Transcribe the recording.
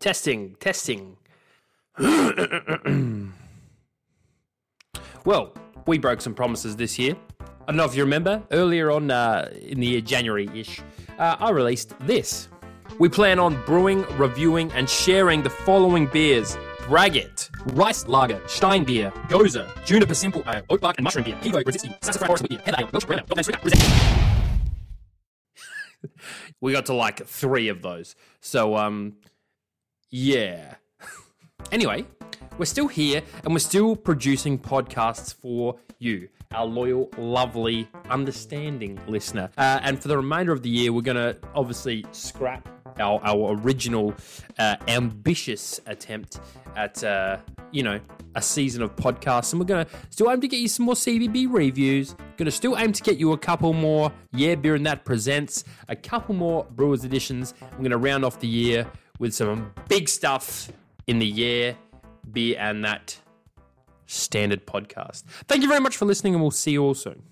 Testing, testing. well, we broke some promises this year. I don't know if you remember, earlier on uh, in the year, January ish, uh, I released this. We plan on brewing, reviewing, and sharing the following beers Braggot, Rice Lager, Stein Beer, Gose, Juniper Simple Ale, Oak Bark and Mushroom Beer, Pivo, Grodziskie, Sassafras Forest Beer, Head Ale, Welsh Brown Ale, we got to like three of those. So, um, yeah. anyway, we're still here and we're still producing podcasts for you, our loyal, lovely, understanding listener. Uh, and for the remainder of the year, we're going to obviously scrap our, our original uh, ambitious attempt at, uh, you know, a season of podcasts. And we're going to still aim to get you some more CBB reviews. Going to still aim to get you a couple more Yeah Beer and That Presents, a couple more Brewers editions. We're going to round off the year with some big stuff in the year, Beer and That standard podcast. Thank you very much for listening, and we'll see you all soon.